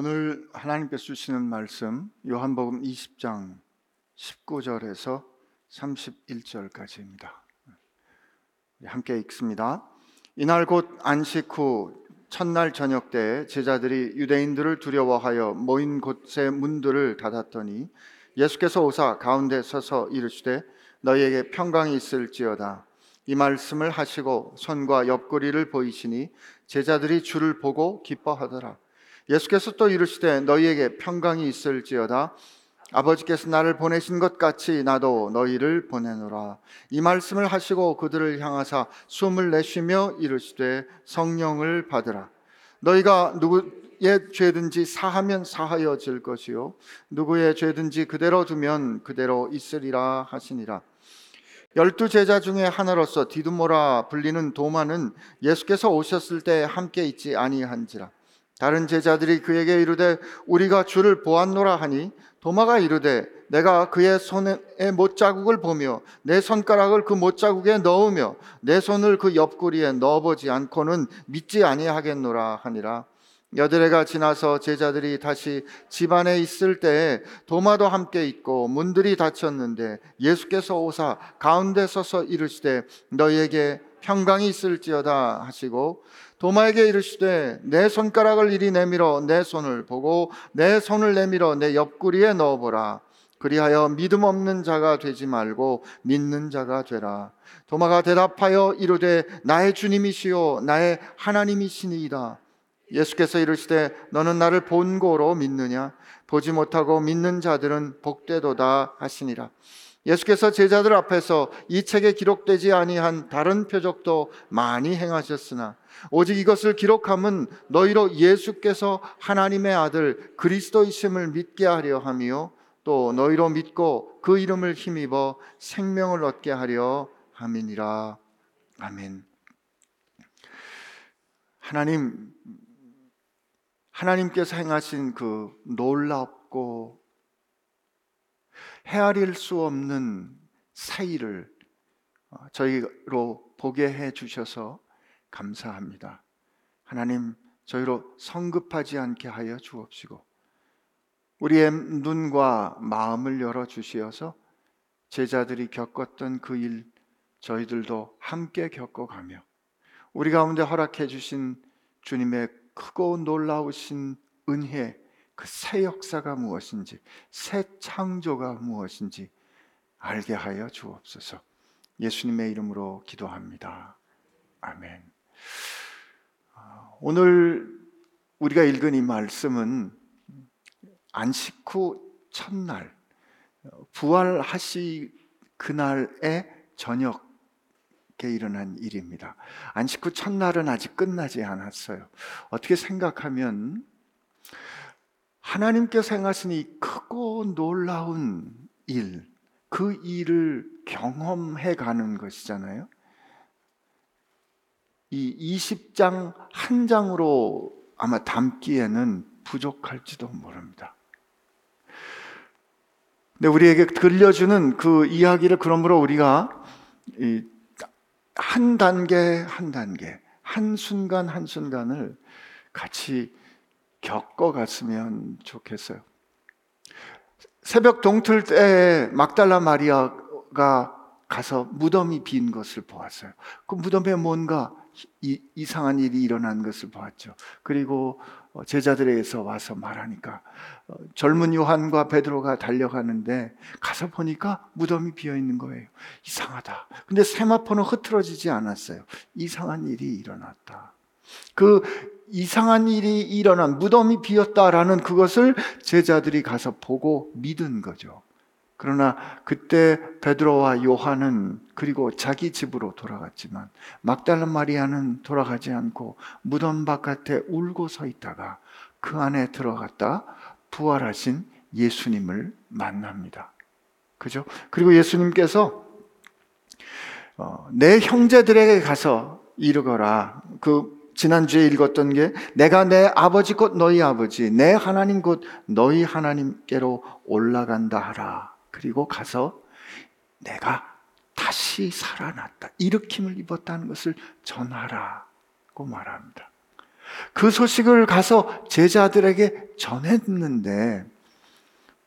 오늘 하나님께서 주시는 말씀 요한복음 20장 19절에서 31절까지입니다. 함께 읽습니다. 이날 곧 안식 후 첫날 저녁 때 제자들이 유대인들을 두려워하여 모인 곳의 문들을 닫았더니 예수께서 오사 가운데 서서 이르시되 너희에게 평강이 있을지어다 이 말씀을 하시고 손과 옆구리를 보이시니 제자들이 주를 보고 기뻐하더라 예수께서 또 이르시되 너희에게 평강이 있을지어다 아버지께서 나를 보내신 것 같이 나도 너희를 보내노라. 이 말씀을 하시고 그들을 향하사 숨을 내쉬며 이르시되 성령을 받으라. 너희가 누구의 죄든지 사하면 사하여질 것이요 누구의 죄든지 그대로 두면 그대로 있으리라 하시니라. 열두 제자 중에 하나로서 디두모라 불리는 도마는 예수께서 오셨을 때 함께 있지 아니한지라. 다른 제자들이 그에게 이르되 우리가 주를 보았노라 하니 도마가 이르되 내가 그의 손의 못자국을 보며 내 손가락을 그 못자국에 넣으며 내 손을 그 옆구리에 넣어보지 않고는 믿지 아니하겠노라 하니라. 여드레가 지나서 제자들이 다시 집안에 있을 때에 도마도 함께 있고 문들이 닫혔는데 예수께서 오사 가운데 서서 이르시되 너희에게 평강이 있을지어다 하시고 도마에게 이르시되 내 손가락을 이리 내밀어 내 손을 보고 내 손을 내밀어 내 옆구리에 넣어보라. 그리하여 믿음 없는 자가 되지 말고 믿는 자가 되라. 도마가 대답하여 이르되 나의 주님이시요 나의 하나님이시니이다. 예수께서 이르시되 너는 나를 본고로 믿느냐 보지 못하고 믿는 자들은 복되도다 하시니라. 예수께서 제자들 앞에서 이 책에 기록되지 아니한 다른 표적도 많이 행하셨으나 오직 이것을 기록함은 너희로 예수께서 하나님의 아들 그리스도이심을 믿게 하려 함이요 또 너희로 믿고 그 이름을 힘입어 생명을 얻게 하려 함이니라 아멘. 하나님 하나님께서 행하신 그 놀랍고 헤아릴 수 없는 사이를 어, 저희로 보게 해 주셔서 감사합니다. 하나님, 저희로 성급하지 않게 하여 주옵시고, 우리의 눈과 마음을 열어 주시어서 제자들이 겪었던 그 일, 저희들도 함께 겪어가며, 우리 가운데 허락해 주신 주님의 크고 놀라우신 은혜, 그 새 역사가 무엇인지, 새 창조가 무엇인지 알게 하여 주옵소서. 예수님의 이름으로 기도합니다. 아멘. 오늘 우리가 읽은 이 말씀은 안식 후 첫날 부활하시 그날의 저녁에 일어난 일입니다. 안식 후 첫날은 아직 끝나지 않았어요. 어떻게 생각하면 하나님께서 행하신 이 크고 놀라운 일, 그 일을 경험해 가는 것이잖아요. 이 20장 한 장으로 아마 담기에는 부족할지도 모릅니다. 근데 우리에게 들려주는 그 이야기를 그러므로 우리가 한 단계 한 단계, 한 순간 한 순간을 같이 겪어갔으면 좋겠어요. 새벽 동틀 때 막달라 마리아가 가서 무덤이 빈 것을 보았어요. 그 무덤에 뭔가 이, 이상한 일이 일어난 것을 보았죠. 그리고 어, 제자들에게서 와서 말하니까 어, 젊은 요한과 베드로가 달려가는데 가서 보니까 무덤이 비어 있는 거예요. 이상하다. 근데 세마포는 흐트러지지 않았어요. 이상한 일이 일어났다. 그 이상한 일이 일어난 무덤이 비었다라는 그것을 제자들이 가서 보고 믿은 거죠. 그러나 그때 베드로와 요한은 그리고 자기 집으로 돌아갔지만 막달라 마리아는 돌아가지 않고 무덤 바깥에 울고 서 있다가 그 안에 들어갔다 부활하신 예수님을 만납니다. 그죠? 그리고 예수님께서 어, 내 형제들에게 가서 이르거라. 그 지난주에 읽었던 게 내가 내 아버지 곧 너희 아버지, 내 하나님 곧 너희 하나님께로 올라간다 하라. 그리고 가서 내가 다시 살아났다. 일으킴을 입었다는 것을 전하라고 말합니다. 그 소식을 가서 제자들에게 전했는데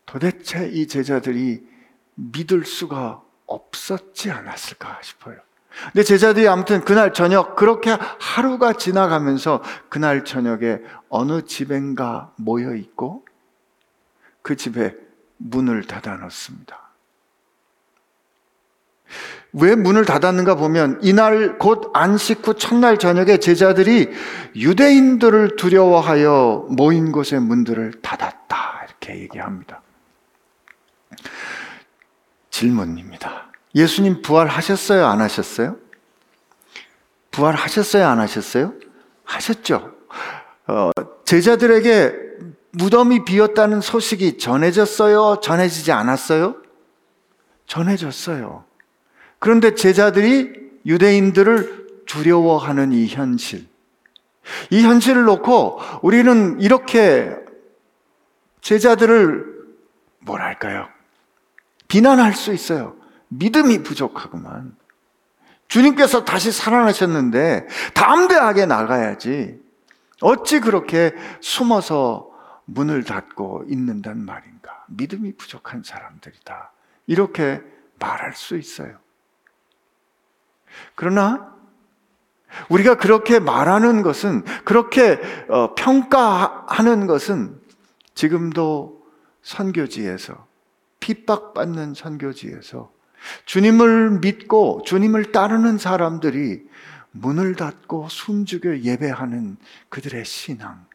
도대체 이 제자들이 믿을 수가 없었지 않았을까 싶어요. 근데 제자들이 아무튼 그날 저녁 그렇게 하루가 지나가면서 그날 저녁에 어느 집엔가 모여 있고 그 집에 문을 닫아 놓습니다. 왜 문을 닫았는가 보면 이날 곧 안식 후 첫날 저녁에 제자들이 유대인들을 두려워하여 모인 곳의 문들을 닫았다. 이렇게 얘기합니다. 질문입니다. 예수님 부활하셨어요? 안 하셨어요? 부활하셨어요? 안 하셨어요? 하셨죠. 어, 제자들에게 무덤이 비었다는 소식이 전해졌어요? 전해지지 않았어요? 전해졌어요. 그런데 제자들이 유대인들을 두려워하는 이 현실. 이 현실을 놓고 우리는 이렇게 제자들을 뭐랄까요? 비난할 수 있어요. 믿음이 부족하구만. 주님께서 다시 살아나셨는데 담대하게 나가야지. 어찌 그렇게 숨어서 문을 닫고 있는단 말인가? 믿음이 부족한 사람들이다. 이렇게 말할 수 있어요. 그러나 우리가 그렇게 말하는 것은 그렇게 어, 평가하는 것은 지금도 선교지에서 핍박받는 선교지에서 주님을 믿고 주님을 따르는 사람들이 문을 닫고 숨죽여 예배하는 그들의 신앙.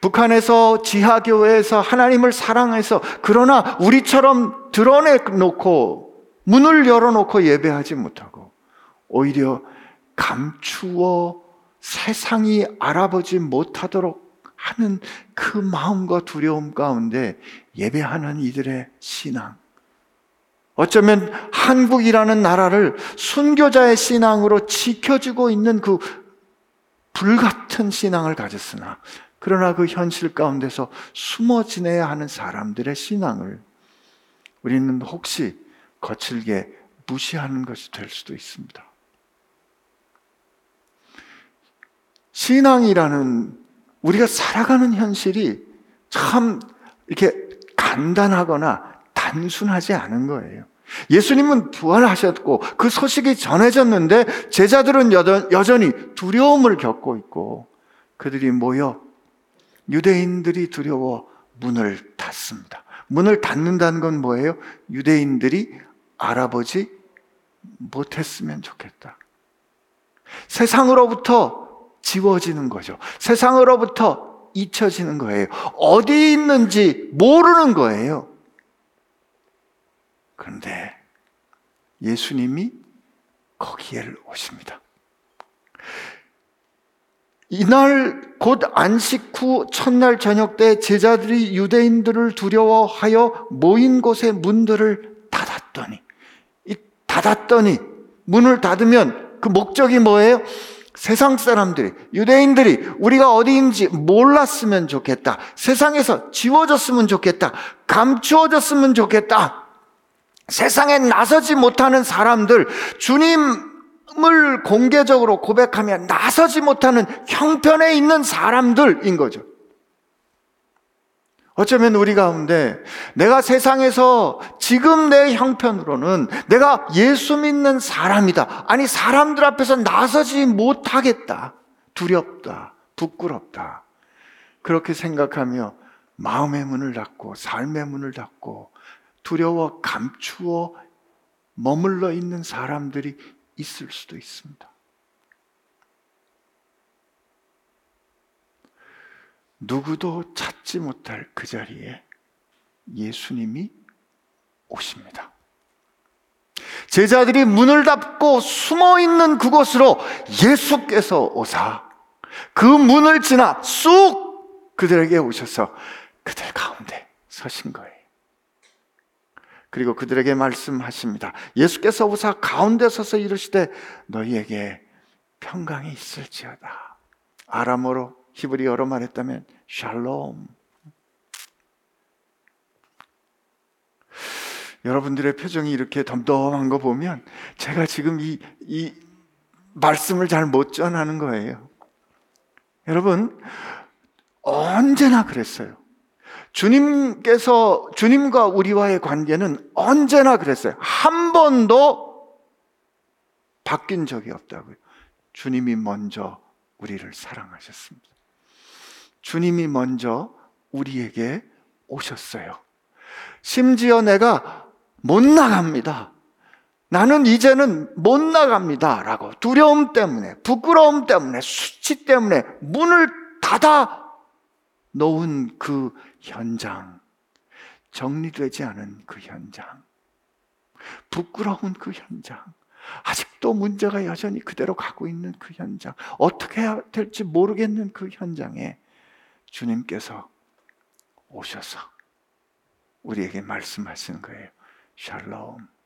북한에서 지하교회에서 하나님을 사랑해서 그러나 우리처럼 드러내놓고 문을 열어놓고 예배하지 못하고 오히려 감추어 세상이 알아보지 못하도록 하는 그 마음과 두려움 가운데 예배하는 이들의 신앙. 어쩌면 한국이라는 나라를 순교자의 신앙으로 지켜주고 있는 그 불같은 신앙을 가졌으나 그러나 그 현실 가운데서 숨어 지내야 하는 사람들의 신앙을 우리는 혹시 거칠게 무시하는 것이 될 수도 있습니다. 신앙이라는 우리가 살아가는 현실이 참 이렇게 간단하거나 단순하지 않은 거예요. 예수님은 부활하셨고 그 소식이 전해졌는데 제자들은 여전히 두려움을 겪고 있고 그들이 모여 유대인들이 두려워 문을 닫습니다. 문을 닫는다는 건 뭐예요? 유대인들이 알아보지 못했으면 좋겠다. 세상으로부터 지워지는 거죠. 세상으로부터 잊혀지는 거예요. 어디 있는지 모르는 거예요. 그런데 예수님이 거기에 오십니다. 이날 곧 안식 후 첫날 저녁 때 제자들이 유대인들을 두려워하여 모인 곳의 문들을 닫았더니 이 닫았더니 문을 닫으면 그 목적이 뭐예요? 세상 사람들이, 유대인들이 우리가 어디인지 몰랐으면 좋겠다. 세상에서 지워졌으면 좋겠다. 감추어졌으면 좋겠다. 세상에 나서지 못하는 사람들, 주님 을 공개적으로 고백하며 나서지 못하는 형편에 있는 사람들인 거죠. 어쩌면 우리 가운데 내가 세상에서 지금 내 형편으로는 내가 예수 믿는 사람이다. 아니, 사람들 앞에서 나서지 못하겠다. 두렵다. 부끄럽다. 그렇게 생각하며 마음의 문을 닫고 삶의 문을 닫고 두려워 감추어 머물러 있는 사람들이 있을 수도 있습니다. 누구도 찾지 못할 그 자리에 예수님이 오십니다. 제자들이 문을 닫고 숨어 있는 그곳으로 예수께서 오사 그 문을 지나 쑥 그들에게 오셔서 그들 가운데 서신 거예요. 그리고 그들에게 말씀하십니다. 예수께서 오사 가운데 서서 이르시되 너희에게 평강이 있을지어다. 아람어로 히브리어로 말했다면 샬롬. 여러분들의 표정이 이렇게 덤덤한 거 보면 제가 지금 이, 이 말씀을 잘 못 전하는 거예요. 여러분, 언제나 그랬어요. 주님께서, 주님과 우리와의 관계는 언제나 그랬어요. 한 번도 바뀐 적이 없다고요. 주님이 먼저 우리를 사랑하셨습니다. 주님이 먼저 우리에게 오셨어요. 심지어 내가 못 나갑니다. 나는 이제는 못 나갑니다. 라고 두려움 때문에, 부끄러움 때문에, 수치 때문에 문을 닫아 놓은 그 현장, 정리되지 않은 그 현장, 부끄러운 그 현장, 아직도 문제가 여전히 그대로 가고 있는 그 현장, 어떻게 해야 될지 모르겠는 그 현장에 주님께서 오셔서 우리에게 말씀하시는 거예요. 샬롬.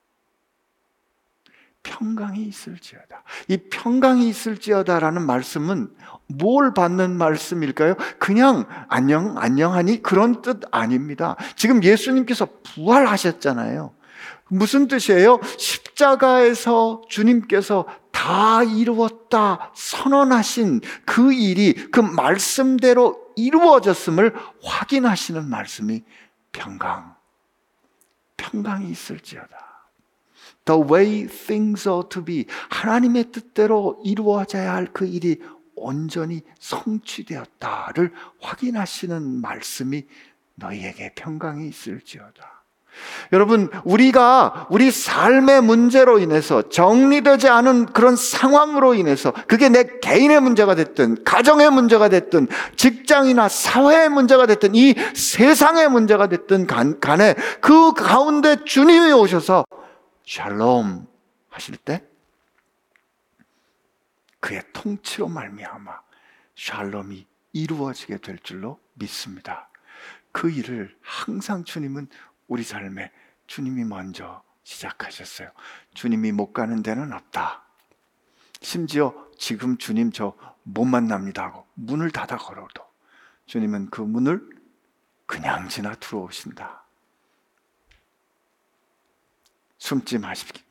평강이 있을지어다. 이 평강이 있을지어다라는 말씀은 뭘 받는 말씀일까요? 그냥 안녕, 안녕하니 그런 뜻 아닙니다. 지금 예수님께서 부활하셨잖아요. 무슨 뜻이에요? 십자가에서 주님께서 다 이루었다 선언하신 그 일이 그 말씀대로 이루어졌음을 확인하시는 말씀이 평강. 평강이 있을지어다. The way things ought to be. 하나님의 뜻대로 이루어져야 할 그 일이 온전히 성취되었다를 확인하시는 말씀이 너희에게 평강이 있을지어다. 여러분, 우리가 우리 삶의 문제로 인해서 정리되지 않은 그런 상황으로 인해서 그게 내 개인의 문제가 됐든, 가정의 문제가 됐든, 직장이나 사회의 문제가 됐든, 이 세상의 문제가 됐든 간에 그 가운데 주님이 오셔서 샬롬 하실 때 그의 통치로 말미암아 샬롬이 이루어지게 될 줄로 믿습니다. 그 일을 항상 주님은 우리 삶에 주님이 먼저 시작하셨어요. 주님이 못 가는 데는 없다. 심지어 지금 주님 저 못 만납니다 하고 문을 닫아 걸어도 주님은 그 문을 그냥 지나 들어오신다. 숨지 마십시오.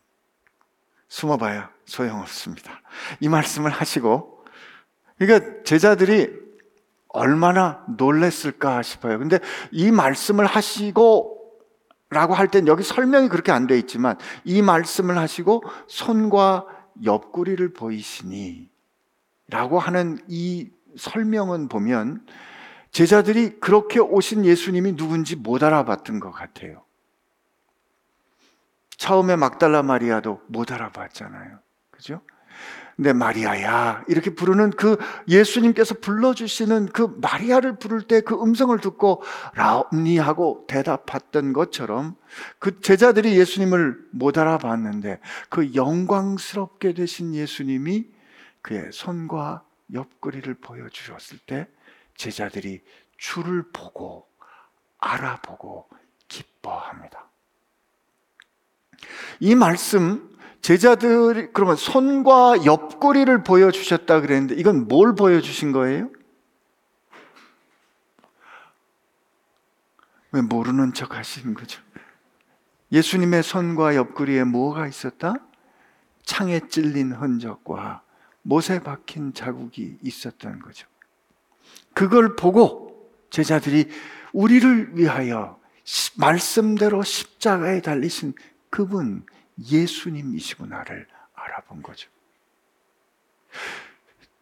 숨어봐야 소용없습니다. 이 말씀을 하시고, 그러니까 제자들이 얼마나 놀랬을까 싶어요. 근데 이 말씀을 하시고, 라고 할 땐 여기 설명이 그렇게 안 돼 있지만, 이 말씀을 하시고, 손과 옆구리를 보이시니, 라고 하는 이 설명은 보면, 제자들이 그렇게 오신 예수님이 누군지 못 알아봤던 것 같아요. 처음에 막달라 마리아도 못 알아봤잖아요. 그죠? 근데 마리아야 이렇게 부르는 그 예수님께서 불러주시는 그 마리아를 부를 때 그 음성을 듣고 라옵니 하고 대답했던 것처럼 그 제자들이 예수님을 못 알아봤는데 그 영광스럽게 되신 예수님이 그의 손과 옆구리를 보여주셨을 때 제자들이 주를 보고 알아보고 기뻐합니다. 이 말씀 제자들이 그러면 손과 옆구리를 보여주셨다 그랬는데 이건 뭘 보여주신 거예요? 왜 모르는 척 하시는 거죠? 예수님의 손과 옆구리에 뭐가 있었다? 창에 찔린 흔적과 못에 박힌 자국이 있었던 거죠. 그걸 보고 제자들이 우리를 위하여 말씀대로 십자가에 달리신 그분 예수님이시구나를 알아본 거죠.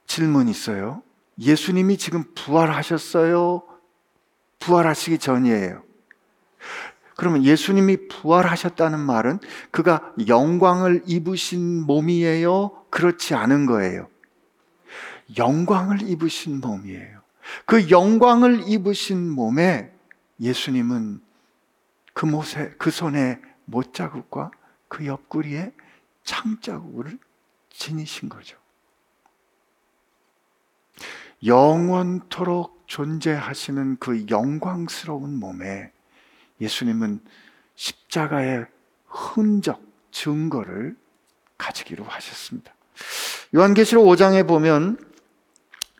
질문 있어요. 예수님이 지금 부활하셨어요? 부활하시기 전이에요. 그러면 예수님이 부활하셨다는 말은 그가 영광을 입으신 몸이에요? 그렇지 않은 거예요. 영광을 입으신 몸이에요. 그 영광을 입으신 몸에 예수님은 그 못에, 그 손에 못 자국과 그 옆구리에 창 자국을 지니신 거죠. 영원토록 존재하시는 그 영광스러운 몸에 예수님은 십자가의 흔적, 증거를 가지기로 하셨습니다. 요한계시록 5장에 보면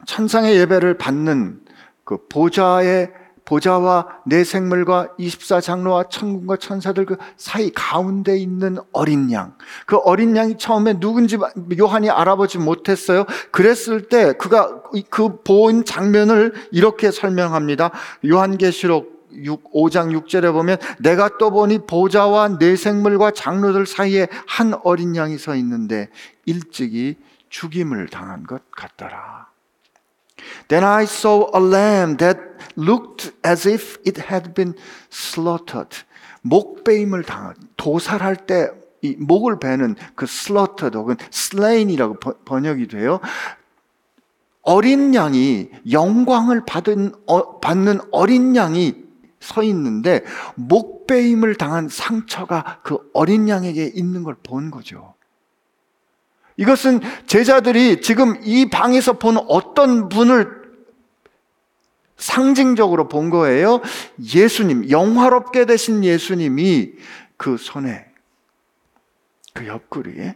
천상의 예배를 받는 그 보좌에 보좌와 내 생물과 24장로와 천군과 천사들 그 사이 가운데 있는 어린 양. 그 어린 양이 처음에 누군지 요한이 알아보지 못했어요. 그랬을 때 그가 그 본 장면을 이렇게 설명합니다. 요한계시록 6, 5장 6절에 보면 내가 또 보니 보좌와 내 생물과 장로들 사이에 한 어린 양이 서 있는데 일찍이 죽임을 당한 것 같더라. Then I saw a lamb that looked as if it had been slaughtered. 목베임을 당한 도살할 때 이 목을 베는 그 slaughtered 혹은 slain이라고 번역이 돼요. 어린 양이 영광을 받은 어, 받는 어린 양이 서 있는데 목베임을 당한 상처가 그 어린 양에게 있는 걸 본 거죠. 이것은 제자들이 지금 이 방에서 본 어떤 분을 상징적으로 본 거예요. 예수님, 영화롭게 되신 예수님이 그 손에, 그 옆구리에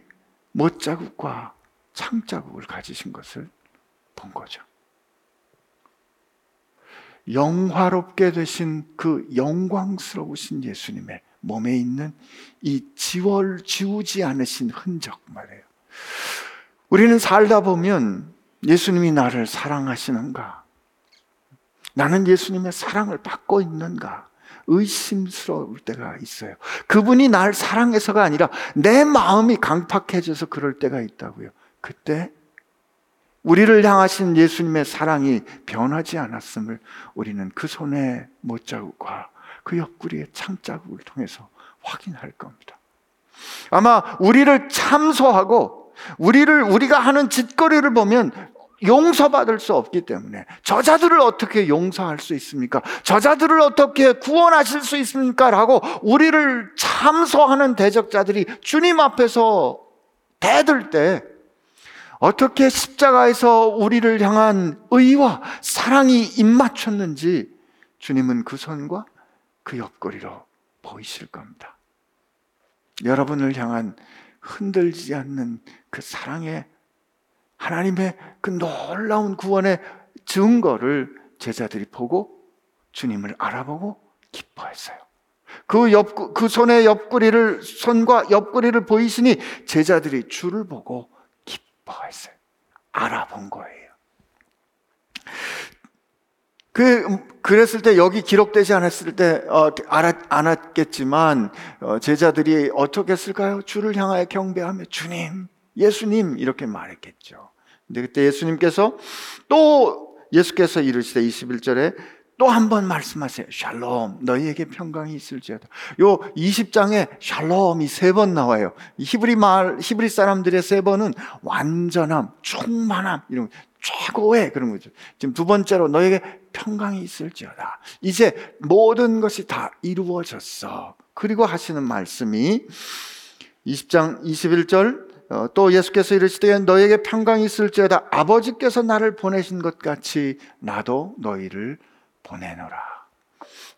못자국과 창자국을 가지신 것을 본 거죠. 영화롭게 되신 그 영광스러우신 예수님의 몸에 있는 이 지월 지우지 않으신 흔적 말이에요. 우리는 살다 보면 예수님이 나를 사랑하시는가? 나는 예수님의 사랑을 받고 있는가? 의심스러울 때가 있어요. 그분이 날 사랑해서가 아니라 내 마음이 강팍해져서 그럴 때가 있다고요. 그때 우리를 향하신 예수님의 사랑이 변하지 않았음을 우리는 그 손의 못자국과 그 옆구리의 창자국을 통해서 확인할 겁니다. 아마 우리를 참소하고 우리를 우리가 하는 짓거리를 보면 용서받을 수 없기 때문에 저자들을 어떻게 용서할 수 있습니까? 저자들을 어떻게 구원하실 수 있습니까? 라고 우리를 참소하는 대적자들이 주님 앞에서 대들 때 어떻게 십자가에서 우리를 향한 의와 사랑이 입맞췄는지 주님은 그 손과 그 옆구리로 보이실 겁니다. 여러분을 향한 흔들지 않는 그 사랑의 하나님의 그 놀라운 구원의 증거를 제자들이 보고 주님을 알아보고 기뻐했어요. 그 옆, 그 손의 옆구리를, 손과 옆구리를 보이시니 제자들이 주를 보고 기뻐했어요. 알아본 거예요. 그, 그랬을 때 여기 기록되지 않았을 때, 어, 알았, 않았겠지만, 어, 제자들이 어떻게 했을까요? 주를 향하여 경배하며, 주님, 예수님, 이렇게 말했겠죠. 근데 그때 예수님께서 또 예수께서 이르시되 21절에 또 한 번 말씀하세요. 샬롬, 너희에게 평강이 있을지어다. 요 20장에 샬롬이 세 번 나와요. 히브리 말, 히브리 사람들의 세 번은 완전함, 충만함, 이런 최고의 그런 거죠. 지금 두 번째로 너에게 평강이 있을지어다. 이제 모든 것이 다 이루어졌어. 그리고 하시는 말씀이 20장 21절 어, 또 예수께서 이르시되 너에게 평강이 있을지어다 아버지께서 나를 보내신 것 같이 나도 너희를 보내노라.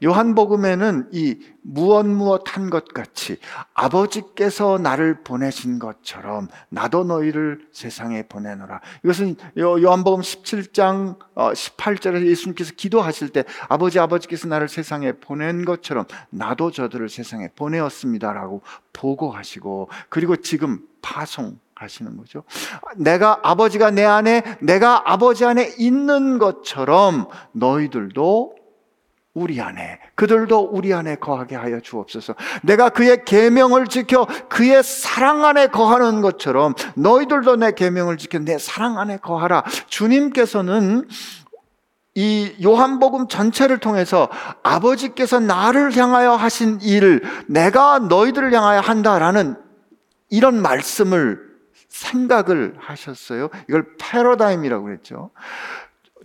요한복음에는 이 무엇 무엇 한 것 같이 아버지께서 나를 보내신 것처럼 나도 너희를 세상에 보내노라. 이것은 요한복음 17장 18절에 어, 예수님께서 기도하실 때 아버지 아버지께서 나를 세상에 보낸 것처럼 나도 저들을 세상에 보내었습니다라고 보고하시고 그리고 지금 파송 하시는 거죠. 내가 아버지가 내 안에 내가 아버지 안에 있는 것처럼 너희들도 우리 안에 그들도 우리 안에 거하게 하여 주옵소서. 내가 그의 계명을 지켜 그의 사랑 안에 거하는 것처럼 너희들도 내 계명을 지켜 내 사랑 안에 거하라. 주님께서는 이 요한복음 전체를 통해서 아버지께서 나를 향하여 하신 일을 내가 너희들을 향하여 한다라는 이런 말씀을 생각을 하셨어요. 이걸 패러다임이라고 그랬죠.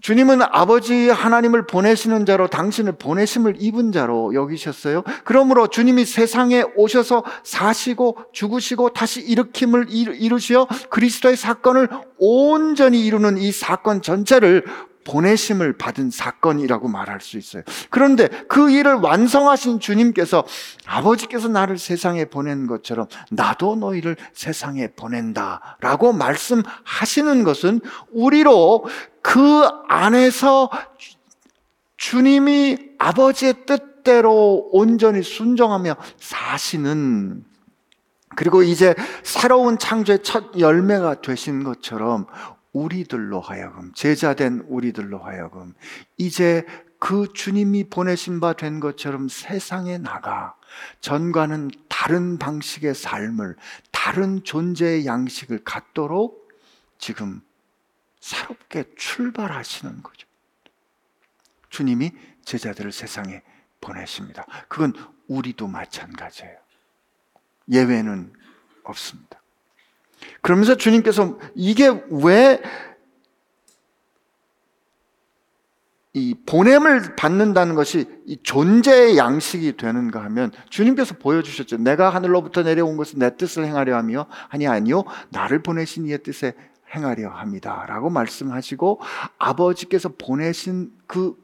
주님은 아버지 하나님을 보내시는 자로 당신을 보내심을 입은 자로 여기셨어요. 그러므로 주님이 세상에 오셔서 사시고 죽으시고 다시 일으킴을 이루시어 그리스도의 사건을 온전히 이루는 이 사건 전체를 보내심을 받은 사건이라고 말할 수 있어요. 그런데 그 일을 완성하신 주님께서 아버지께서 나를 세상에 보낸 것처럼 나도 너희를 세상에 보낸다 라고 말씀하시는 것은 우리로 그 안에서 주님이 아버지의 뜻대로 온전히 순종하며 사시는 그리고 이제 새로운 창조의 첫 열매가 되신 것처럼 우리들로 하여금 제자된 우리들로 하여금 이제 그 주님이 보내신 바 된 것처럼 세상에 나가 전과는 다른 방식의 삶을 다른 존재의 양식을 갖도록 지금 새롭게 출발하시는 거죠. 주님이 제자들을 세상에 보내십니다. 그건 우리도 마찬가지예요. 예외는 없습니다. 그러면서 주님께서 이게 왜 이 보냄을 받는다는 것이 이 존재의 양식이 되는가 하면 주님께서 보여주셨죠. 내가 하늘로부터 내려온 것은 내 뜻을 행하려 하며 아니 아니요 나를 보내신 이의 뜻에 행하려 합니다라고 말씀하시고 아버지께서 보내신 그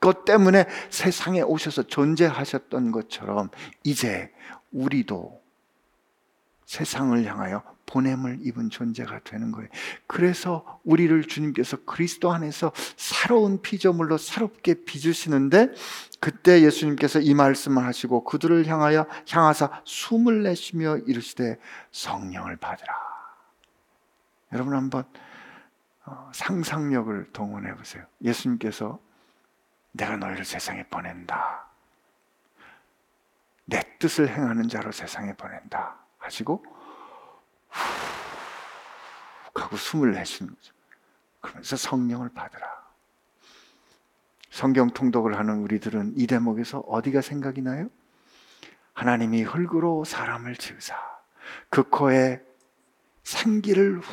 것 때문에 세상에 오셔서 존재하셨던 것처럼 이제 우리도 세상을 향하여 보냄을 입은 존재가 되는 거예요. 그래서 우리를 주님께서 그리스도 안에서 새로운 피조물로 새롭게 빚으시는데 그때 예수님께서 이 말씀을 하시고 그들을 향하여 향하사 숨을 내쉬며 이르시되 성령을 받으라. 여러분 한번 어, 상상력을 동원해 보세요. 예수님께서 내가 너희를 세상에 보낸다. 내 뜻을 행하는 자로 세상에 보낸다. 하시고 후 하고 숨을 내쉬는 거죠. 그러면서 성령을 받으라. 성경 통독을 하는 우리들은 이 대목에서 어디가 생각이 나요? 하나님이 흙으로 사람을 지으사 그 코에 생기를 후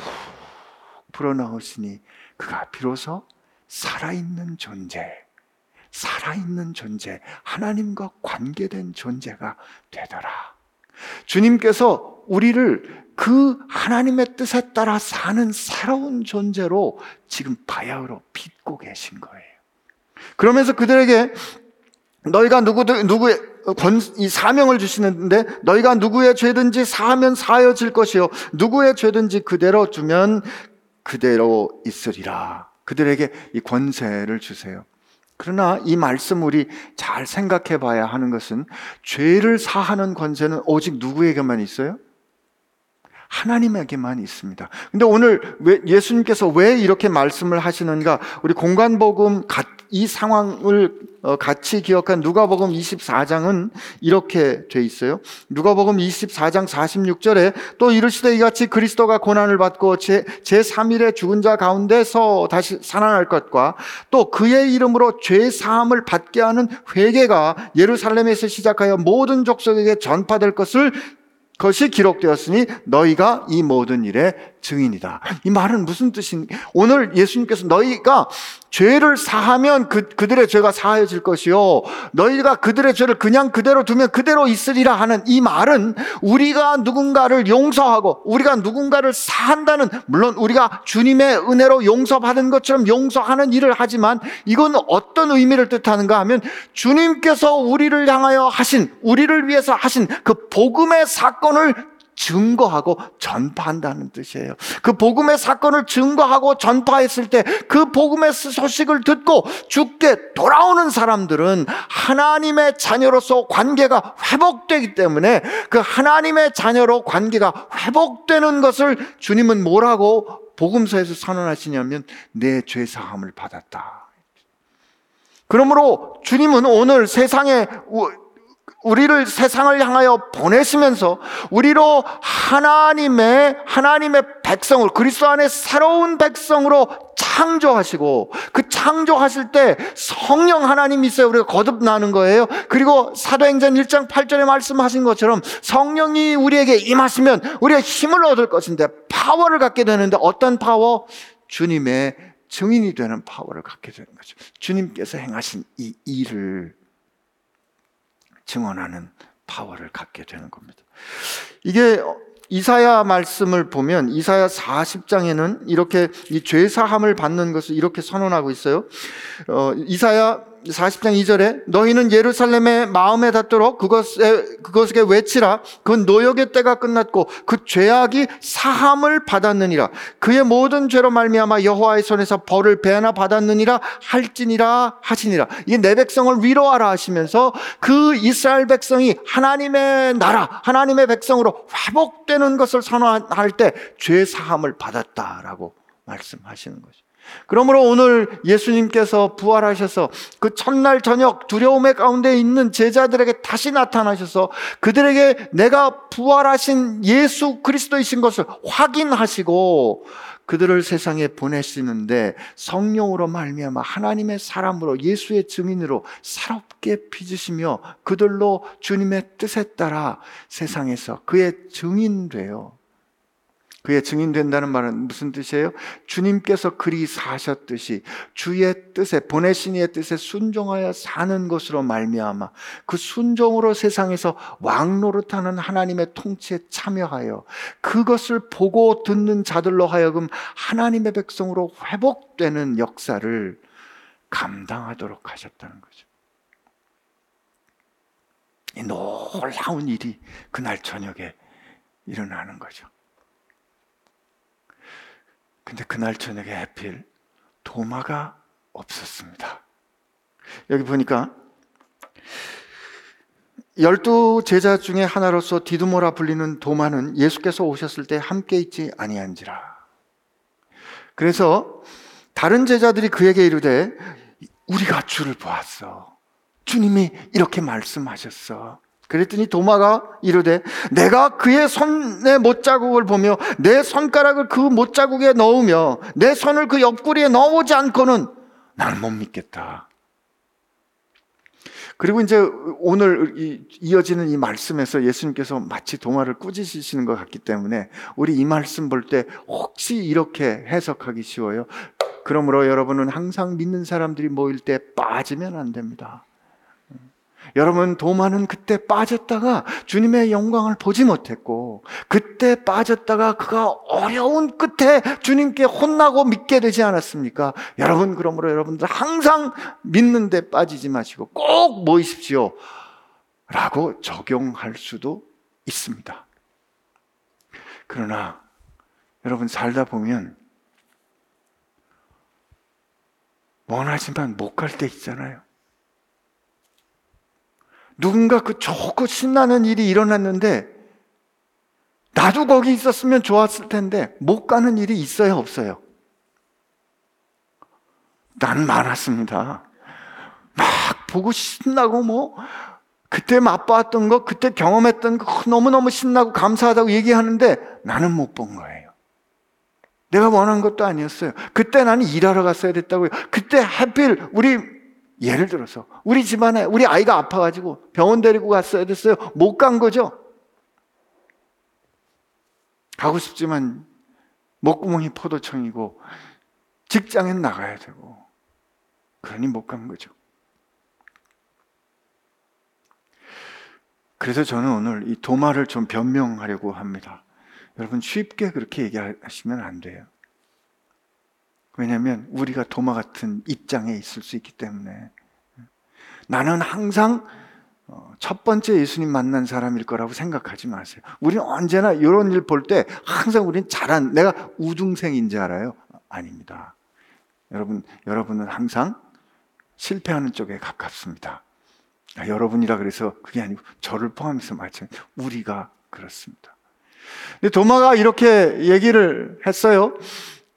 불어넣으시니 그가 비로소 살아있는 존재, 살아있는 존재, 하나님과 관계된 존재가 되더라. 주님께서 우리를 그 하나님의 뜻에 따라 사는 새로운 존재로 지금 바야흐로 빚고 계신 거예요. 그러면서 그들에게 너희가 누구들 누구의 권, 이 사명을 주시는데 너희가 누구의 죄든지 사하면 사여질 것이요 누구의 죄든지 그대로 주면 그대로 있으리라. 그들에게 이 권세를 주세요. 그러나 이 말씀 우리 잘 생각해 봐야 하는 것은 죄를 사하는 권세는 오직 누구에게만 있어요? 하나님에게만 있습니다. 근데 오늘 왜 예수님께서 왜 이렇게 말씀을 하시는가? 우리 공간복음 이 상황을 어, 같이 기억한 누가복음 24장은 이렇게 돼 있어요. 누가복음 24장 46절에 또 이르시되 이같이 그리스도가 고난을 받고 제, 제3일에 죽은 자 가운데서 다시 살아날 것과 또 그의 이름으로 죄 사함을 받게 하는 회개가 예루살렘에서 시작하여 모든 족속에게 전파될 것을 것이 기록되었으니 너희가 이 모든 일의 증인이다. 이 말은 무슨 뜻인? 오늘 예수님께서 너희가 죄를 사하면 그, 그들의 죄가 사해질 것이요. 너희가 그들의 죄를 그냥 그대로 두면 그대로 있으리라 하는 이 말은 우리가 누군가를 용서하고 우리가 누군가를 사한다는 물론 우리가 주님의 은혜로 용서받은 것처럼 용서하는 일을 하지만 이건 어떤 의미를 뜻하는가 하면 주님께서 우리를 향하여 하신 우리를 위해서 하신 그 복음의 사건을 증거하고 전파한다는 뜻이에요. 그 복음의 사건을 증거하고 전파했을 때 그 복음의 소식을 듣고 죽게 돌아오는 사람들은 하나님의 자녀로서 관계가 회복되기 때문에 그 하나님의 자녀로 관계가 회복되는 것을 주님은 뭐라고 복음서에서 선언하시냐면 내 죄 사함을 받았다. 그러므로 주님은 오늘 세상에 우리를 세상을 향하여 보내시면서 우리로 하나님의 하나님의 백성을 그리스도 안에 새로운 백성으로 창조하시고 그 창조하실 때 성령 하나님이 있어요. 우리가 거듭나는 거예요. 그리고 사도행전 1장 8절에 말씀하신 것처럼 성령이 우리에게 임하시면 우리가 힘을 얻을 것인데 파워를 갖게 되는데 어떤 파워? 주님의 증인이 되는 파워를 갖게 되는 거죠. 주님께서 행하신 이 일을 증언하는 파워를 갖게 되는 겁니다. 이게 이사야 말씀을 보면 이사야 40장에는 이렇게 이 죄사함을 받는 것을 이렇게 선언하고 있어요. 어, 이사야 40장 2절에 너희는 예루살렘의 마음에 닿도록 그것에 그것에 외치라. 그 노역의 때가 끝났고 그 죄악이 사함을 받았느니라. 그의 모든 죄로 말미암아 여호와의 손에서 벌을 배하나 받았느니라 할지니라 하시니라. 이 내 백성을 위로하라 하시면서 그 이스라엘 백성이 하나님의 나라 하나님의 백성으로 회복되는 것을 선언할 때 죄 사함을 받았다라고 말씀하시는 거죠. 그러므로 오늘 예수님께서 부활하셔서 그 첫날 저녁 두려움의 가운데 있는 제자들에게 다시 나타나셔서 그들에게 내가 부활하신 예수 그리스도이신 것을 확인하시고 그들을 세상에 보내시는데 성령으로 말미암아 하나님의 사람으로 예수의 증인으로 새롭게 빚으시며 그들로 주님의 뜻에 따라 세상에서 그의 증인돼요. 그의 증인된다는 말은 무슨 뜻이에요? 주님께서 그리 사셨듯이 주의 뜻에 보내신 이의 뜻에 순종하여 사는 것으로 말미암아 그 순종으로 세상에서 왕노릇하는 하나님의 통치에 참여하여 그것을 보고 듣는 자들로 하여금 하나님의 백성으로 회복되는 역사를 감당하도록 하셨다는 거죠. 이 놀라운 일이 그날 저녁에 일어나는 거죠. 근데 그날 저녁에 해필 도마가 없었습니다. 여기 보니까 열두 제자 중에 하나로서 디두모라 불리는 도마는 예수께서 오셨을 때 함께 있지 아니한지라. 그래서 다른 제자들이 그에게 이르되 우리가 주를 보았어. 주님이 이렇게 말씀하셨어. 그랬더니 도마가 이르되 내가 그의 손의 못자국을 보며 내 손가락을 그 못자국에 넣으며 내 손을 그 옆구리에 넣어보지 않고는 나는 못 믿겠다. 그리고 이제 오늘 이어지는 이 말씀에서 예수님께서 마치 도마를 꾸짖으시는 것 같기 때문에 우리 이 말씀 볼 때 혹시 이렇게 해석하기 쉬워요. 그러므로 여러분은 항상 믿는 사람들이 모일 때 빠지면 안 됩니다. 여러분, 도마는 그때 빠졌다가 주님의 영광을 보지 못했고, 그때 빠졌다가 그가 어려운 끝에 주님께 혼나고 믿게 되지 않았습니까? 여러분, 그러므로 여러분들 항상 믿는데 빠지지 마시고 꼭 모이십시오. 라고 적용할 수도 있습니다. 그러나, 여러분 살다 보면 원하지만 못 갈 때 있잖아요. 누군가 그 좋고 신나는 일이 일어났는데 나도 거기 있었으면 좋았을 텐데 못 가는 일이 있어요, 없어요? 난 많았습니다. 막 보고 신나고 뭐 그때 맛봤던 거, 그때 경험했던 거 너무너무 신나고 감사하다고 얘기하는데 나는 못 본 거예요. 내가 원한 것도 아니었어요. 그때 나는 일하러 갔어야 됐다고요. 그때 하필 우리 예를 들어서 우리 집안에 우리 아이가 아파가지고 병원 데리고 갔어야 됐어요. 못 간 거죠. 가고 싶지만 목구멍이 포도청이고 직장엔 나가야 되고 그러니 못 간 거죠. 그래서 저는 오늘 이 도마를 좀 변명하려고 합니다. 여러분 쉽게 그렇게 얘기하시면 안 돼요. 왜냐하면 우리가 도마 같은 입장에 있을 수 있기 때문에 나는 항상 어, 첫 번째 예수님 만난 사람일 거라고 생각하지 마세요. 우리는 언제나 이런 일 볼 때 항상 우리는 잘한 내가 우등생인 줄 알아요. 아닙니다. 여러분 여러분은 항상 실패하는 쪽에 가깝습니다. 아, 여러분이라 그래서 그게 아니고 저를 포함해서 마찬 우리가 그렇습니다. 근데 도마가 이렇게 얘기를 했어요.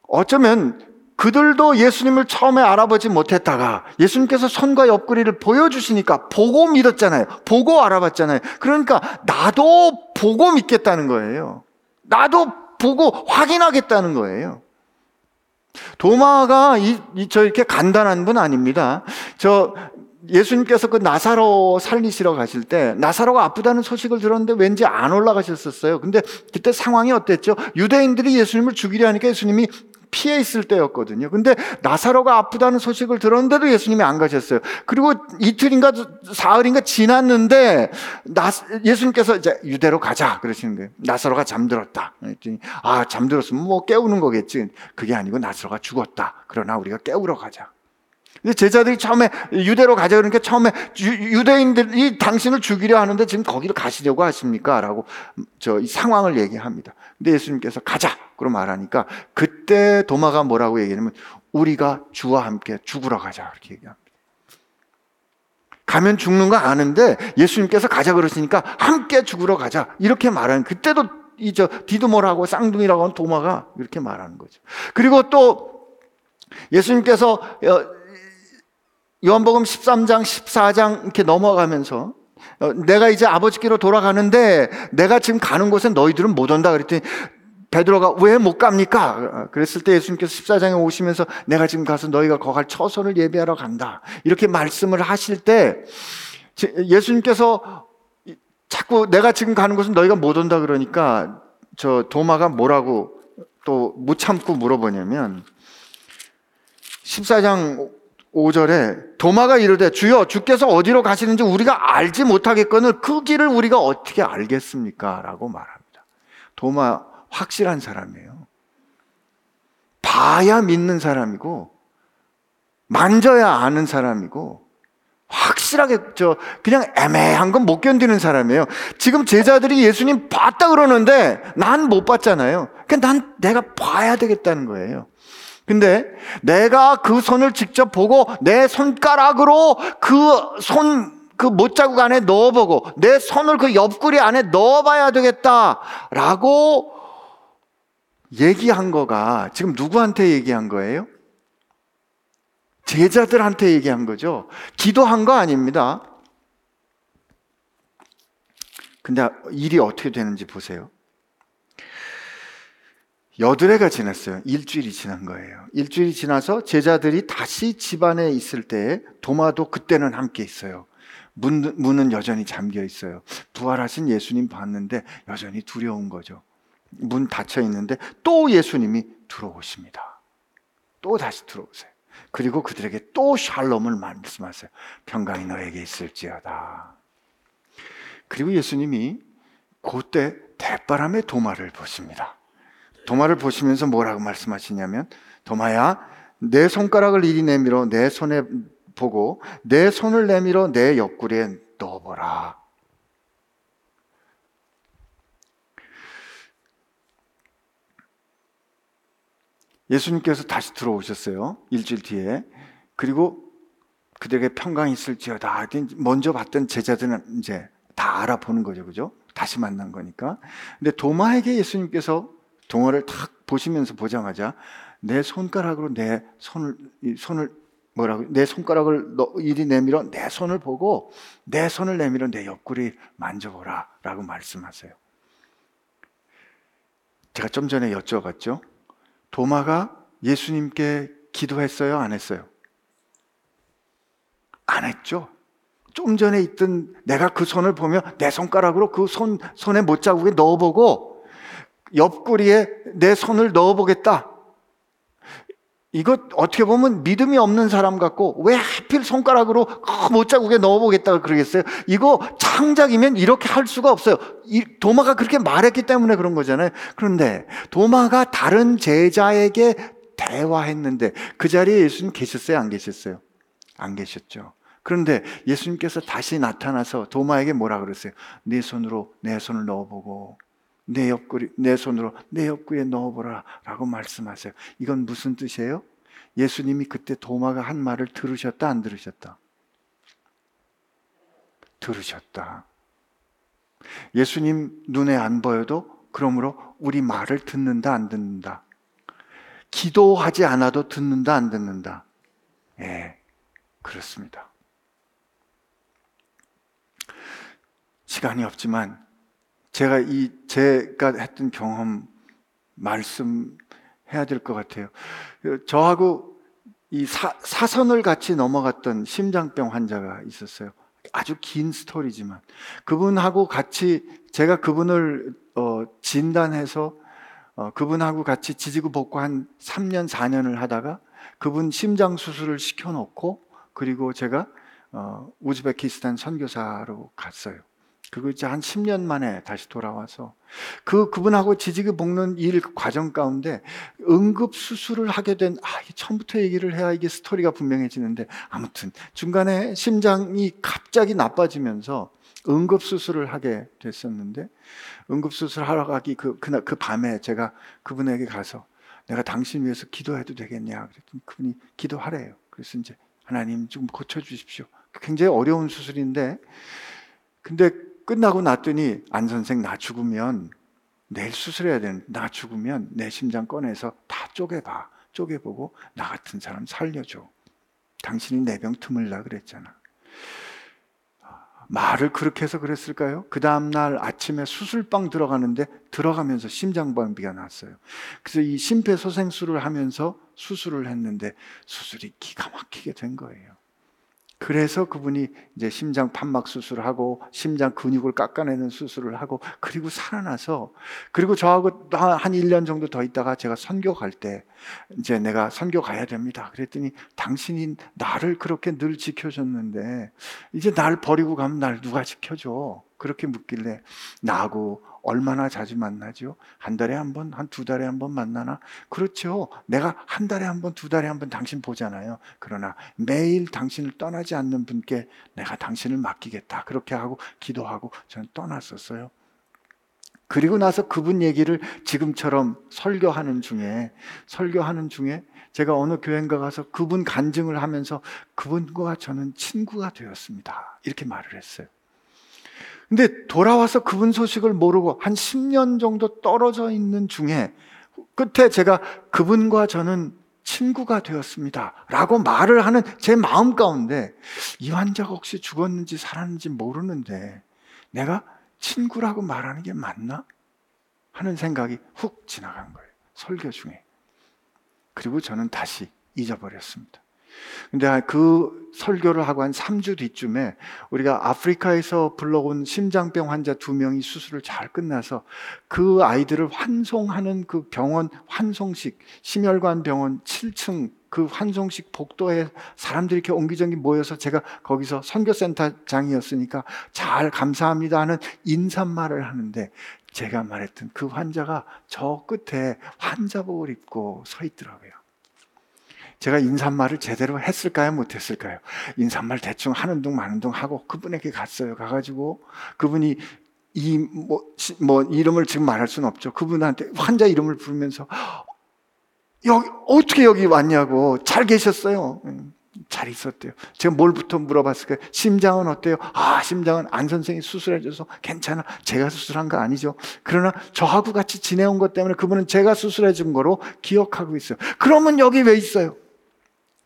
어쩌면 그들도 예수님을 처음에 알아보지 못했다가 예수님께서 손과 옆구리를 보여주시니까 보고 믿었잖아요. 보고 알아봤잖아요. 그러니까 나도 보고 믿겠다는 거예요. 나도 보고 확인하겠다는 거예요. 도마가 이, 이, 저 이렇게 간단한 분 아닙니다. 저 예수님께서 그 나사로 살리시러 가실 때 나사로가 아프다는 소식을 들었는데 왠지 안 올라가셨었어요. 근데 그때 상황이 어땠죠? 유대인들이 예수님을 죽이려 하니까 예수님이 피해 있을 때였거든요. 근데 나사로가 아프다는 소식을 들었는데도 예수님이 안 가셨어요. 그리고 이틀인가 사흘인가 지났는데 나, 예수님께서 이제 유대로 가자 그러시는 거예요. 나사로가 잠들었다. 아 잠들었으면 뭐 깨우는 거겠지. 그게 아니고 나사로가 죽었다. 그러나 우리가 깨우러 가자. 제자들이 처음에 유대로 가자 그러니까 처음에 유, 대인들이 당신을 죽이려 하는데 지금 거기를 가시려고 하십니까? 라고 저이 상황을 얘기합니다. 근데 예수님께서 가자! 그러 말하니까 그때 도마가 뭐라고 얘기하냐면 우리가 주와 함께 죽으러 가자. 이렇게 얘기합니다. 가면 죽는 거 아는데 예수님께서 가자 그러시니까 함께 죽으러 가자. 이렇게 말하는 그때도 이 저 디드모라고 쌍둥이라고 하는 도마가 이렇게 말하는 거죠. 그리고 또 예수님께서 어, 요한복음 13장, 14장 이렇게 넘어가면서 어, 내가 이제 아버지께로 돌아가는데 내가 지금 가는 곳에 너희들은 못 온다 그랬더니 베드로가 왜 못 갑니까? 그랬을 때 예수님께서 14장에 오시면서 내가 지금 가서 너희가 거갈 처소를 예배하러 간다. 이렇게 말씀을 하실 때 예수님께서 자꾸 내가 지금 가는 곳은 너희가 못 온다 그러니까 저 도마가 뭐라고 또 못 참고 물어보냐면 14장 5절에 도마가 이르되 주여 주께서 어디로 가시는지 우리가 알지 못하겠거늘 그 길을 우리가 어떻게 알겠습니까? 라고 말합니다. 도마 확실한 사람이에요. 봐야 믿는 사람이고 만져야 아는 사람이고 확실하게 저 그냥 애매한 건 못 견디는 사람이에요. 지금 제자들이 예수님 봤다 그러는데 난 못 봤잖아요. 그러니까 난 내가 봐야 되겠다는 거예요. 근데 내가 그 손을 직접 보고 내 손가락으로 그 손, 그 못자국 안에 넣어보고 내 손을 그 옆구리 안에 넣어봐야 되겠다라고 얘기한 거가 지금 누구한테 얘기한 거예요? 제자들한테 얘기한 거죠. 기도한 거 아닙니다. 근데 일이 어떻게 되는지 보세요. 여드레가 지났어요. 일주일이 지난 거예요. 일주일이 지나서 제자들이 다시 집안에 있을 때 도마도 그때는 함께 있어요. 문, 문은 여전히 잠겨 있어요. 부활하신 예수님 봤는데 여전히 두려운 거죠. 문 닫혀 있는데 또 예수님이 들어오십니다. 또 다시 들어오세요. 그리고 그들에게 또 샬롬을 말씀하세요. 평강이 너에게 있을지어다. 그리고 예수님이 그때 대바람의 도마를 보십니다. 도마를 보시면서 뭐라고 말씀하시냐면 도마야 내 손가락을 이리 내밀어 내 손에 보고 내 손을 내밀어 내 옆구리에 넣어보라. 예수님께서 다시 들어오셨어요. 일주일 뒤에. 그리고 그들에게 평강이 있을지어다. 먼저 봤던 제자들은 이제 다 알아보는 거죠. 그죠? 다시 만난 거니까. 근데 도마에게 예수님께서 동화를 탁 보시면서 보자마자 내 손가락으로 내 손을, 손을 뭐라고, 내 손가락을 이리 내밀어 내 손을 보고 내 손을 내밀어 내 옆구리 만져보라. 라고 말씀하세요. 제가 좀 전에 여쭤봤죠. 도마가 예수님께 기도했어요? 안 했어요? 안 했죠. 좀 전에 있던 내가 그 손을 보며 내 손가락으로 그 손, 손에 못자국에 넣어보고 옆구리에 내 손을 넣어보겠다. 이거 어떻게 보면 믿음이 없는 사람 같고 왜 하필 손가락으로 그 못자국에 넣어보겠다 그러겠어요? 이거 창작이면 이렇게 할 수가 없어요. 이 도마가 그렇게 말했기 때문에 그런 거잖아요. 그런데 도마가 다른 제자에게 대화했는데 그 자리에 예수님 계셨어요? 안 계셨어요? 안 계셨죠. 그런데 예수님께서 다시 나타나서 도마에게 뭐라 그랬어요? 네 손으로 내 손을 넣어보고 내 옆구리, 내 손으로 내 옆구리에 넣어보라 라고 말씀하세요. 이건 무슨 뜻이에요? 예수님이 그때 도마가 한 말을 들으셨다, 안 들으셨다? 들으셨다. 예수님 눈에 안 보여도 그러므로 우리 말을 듣는다, 안 듣는다? 기도하지 않아도 듣는다, 안 듣는다? 예, 그렇습니다. 시간이 없지만 제가 이 제가 했던 경험 말씀해야 될 것 같아요. 저하고 이 사, 사선을 같이 넘어갔던 심장병 환자가 있었어요. 아주 긴 스토리지만 그분하고 같이 제가 그분을 어, 진단해서 어, 그분하고 같이 지지고 볶고 한 3년 4년을 하다가 그분 심장 수술을 시켜놓고 그리고 제가 어, 우즈베키스탄 선교사로 갔어요. 그리고 이제 한 10년 만에 다시 돌아와서 그 그분하고 지지기 볶는 일 과정 가운데 응급 수술을 하게 된 아, 처음부터 얘기를 해야 이게 스토리가 분명해지는데 아무튼 중간에 심장이 갑자기 나빠지면서 응급 수술을 하게 됐었는데 응급 수술 하러 가기 그 그날 그 밤에 제가 그분에게 가서 내가 당신 위해서 기도해도 되겠냐 그랬더니 그분이 기도하래요. 그래서 이제 하나님 좀 고쳐 주십시오. 굉장히 어려운 수술인데 근데 끝나고 났더니 안 선생 나 죽으면 내일 수술해야 되는 나 죽으면 내 심장 꺼내서 다 쪼개봐 쪼개보고 나 같은 사람 살려줘 당신이 내 병 틈을라 그랬잖아 말을 그렇게 해서 그랬을까요? 그 다음날 아침에 수술방 들어가는데 들어가면서 심장방비가 났어요. 그래서 이 심폐소생술을 하면서 수술을 했는데 수술이 기가 막히게 된 거예요. 그래서 그분이 이제 심장 판막 수술을 하고 심장 근육을 깎아내는 수술을 하고 그리고 살아나서 그리고 저하고 한 1년 정도 더 있다가 제가 선교 갈 때 이제 내가 선교 가야 됩니다. 그랬더니 당신이 나를 그렇게 늘 지켜줬는데 이제 날 버리고 가면 날 누가 지켜줘? 그렇게 묻길래 나하고 얼마나 자주 만나죠? 한 달에 한 번, 한 두 달에 한 번 만나나? 그렇죠. 내가 한 달에 한 번, 두 달에 한 번 당신 보잖아요. 그러나 매일 당신을 떠나지 않는 분께 내가 당신을 맡기겠다. 그렇게 하고 기도하고 저는 떠났었어요. 그리고 나서 그분 얘기를 지금처럼 설교하는 중에, 설교하는 중에 제가 어느 교회인가 가서 그분 간증을 하면서 그분과 저는 친구가 되었습니다. 이렇게 말을 했어요. 근데 돌아와서 그분 소식을 모르고 한 10년 정도 떨어져 있는 중에 끝에 제가 그분과 저는 친구가 되었습니다. 라고 말을 하는 제 마음 가운데 이 환자가 혹시 죽었는지 살았는지 모르는데 내가 친구라고 말하는 게 맞나? 하는 생각이 훅 지나간 거예요. 설교 중에. 그리고 저는 다시 잊어버렸습니다. 근데 그 설교를 하고 한 3주 뒤쯤에 우리가 아프리카에서 불러온 심장병 환자 두 명이 수술을 잘 끝나서 그 아이들을 환송하는 그 병원 환송식, 심혈관 병원 7층 그 환송식 복도에 사람들이 이렇게 옹기종기 모여서 제가 거기서 선교센터장이었으니까 잘 감사합니다 하는 인사말을 하는데 제가 말했던 그 환자가 저 끝에 환자복을 입고 서 있더라고요. 제가 인사말을 제대로 했을까요? 못했을까요? 인사말 대충 하는 둥 마는 둥 하고 그분에게 갔어요. 가가지고 그분이 이, 뭐, 뭐, 이름을 지금 말할 수는 없죠. 그분한테 환자 이름을 부르면서 여기, 어떻게 여기 왔냐고. 잘 계셨어요. 음, 잘 있었대요. 제가 뭘부터 물어봤을까요? 심장은 어때요? 아, 심장은 안 선생이 수술해줘서 괜찮아. 제가 수술한 거 아니죠. 그러나 저하고 같이 지내온 것 때문에 그분은 제가 수술해준 거로 기억하고 있어요. 그러면 여기 왜 있어요?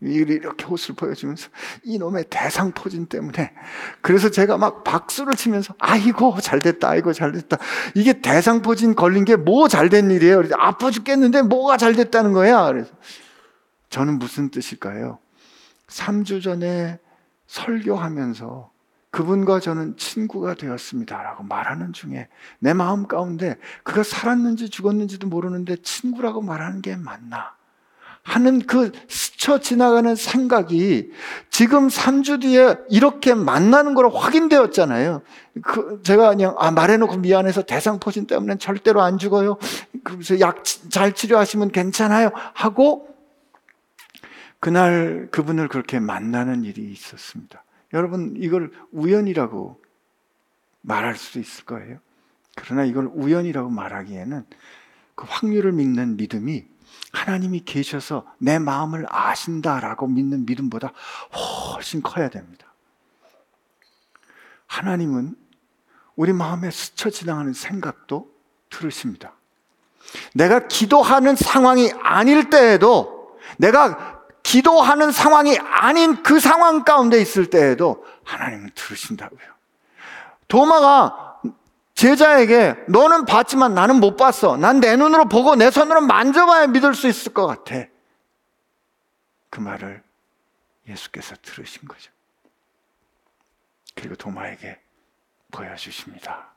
이렇게 옷을 보여주면서 이놈의 대상포진 때문에 그래서 제가 막 박수를 치면서 아이고 잘됐다 아이고 잘됐다. 이게 대상포진 걸린 게 뭐 잘된 일이에요? 아파 죽겠는데 뭐가 잘됐다는 거야? 그래서 저는 무슨 뜻일까요? 3주 전에 설교하면서 그분과 저는 친구가 되었습니다 라고 말하는 중에 내 마음 가운데 그가 살았는지 죽었는지도 모르는데 친구라고 말하는 게 맞나 하는 그 스쳐 지나가는 생각이 지금 3주 뒤에 이렇게 만나는 거로 확인되었잖아요. 그 제가 그냥 아 말해놓고 미안해서 대상포진 때문에 절대로 안 죽어요. 그래서 약 잘 치료하시면 괜찮아요. 하고 그날 그분을 그렇게 만나는 일이 있었습니다. 여러분 이걸 우연이라고 말할 수 있을 거예요. 그러나 이걸 우연이라고 말하기에는 그 확률을 믿는 믿음이 하나님이 계셔서 내 마음을 아신다라고 믿는 믿음보다 훨씬 커야 됩니다. 하나님은 우리 마음에 스쳐 지나가는 생각도 들으십니다. 내가 기도하는 상황이 아닐 때에도 내가 기도하는 상황이 아닌 그 상황 가운데 있을 때에도 하나님은 들으신다고요. 도마가 제자에게 너는 봤지만 나는 못 봤어. 난 내 눈으로 보고 내 손으로 만져봐야 믿을 수 있을 것 같아. 그 말을 예수께서 들으신 거죠. 그리고 도마에게 보여주십니다.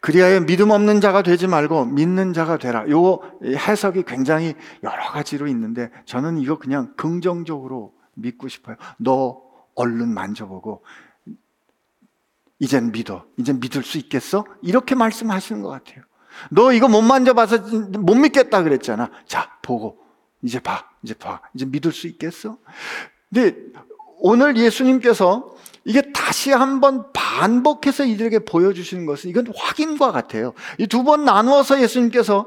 그리하여 믿음 없는 자가 되지 말고 믿는 자가 되라. 요 해석이 굉장히 여러 가지로 있는데 저는 이거 그냥 긍정적으로 믿고 싶어요. 너 얼른 만져보고 이젠 믿어. 이젠 믿을 수 있겠어? 이렇게 말씀하시는 것 같아요. 너 이거 못 만져봐서 못 믿겠다 그랬잖아. 자, 보고. 이제 봐. 이제 봐. 이제 믿을 수 있겠어? 근데 오늘 예수님께서 이게 다시 한번 반복해서 이들에게 보여주시는 것은 이건 확인과 같아요. 이 두 번 나누어서 예수님께서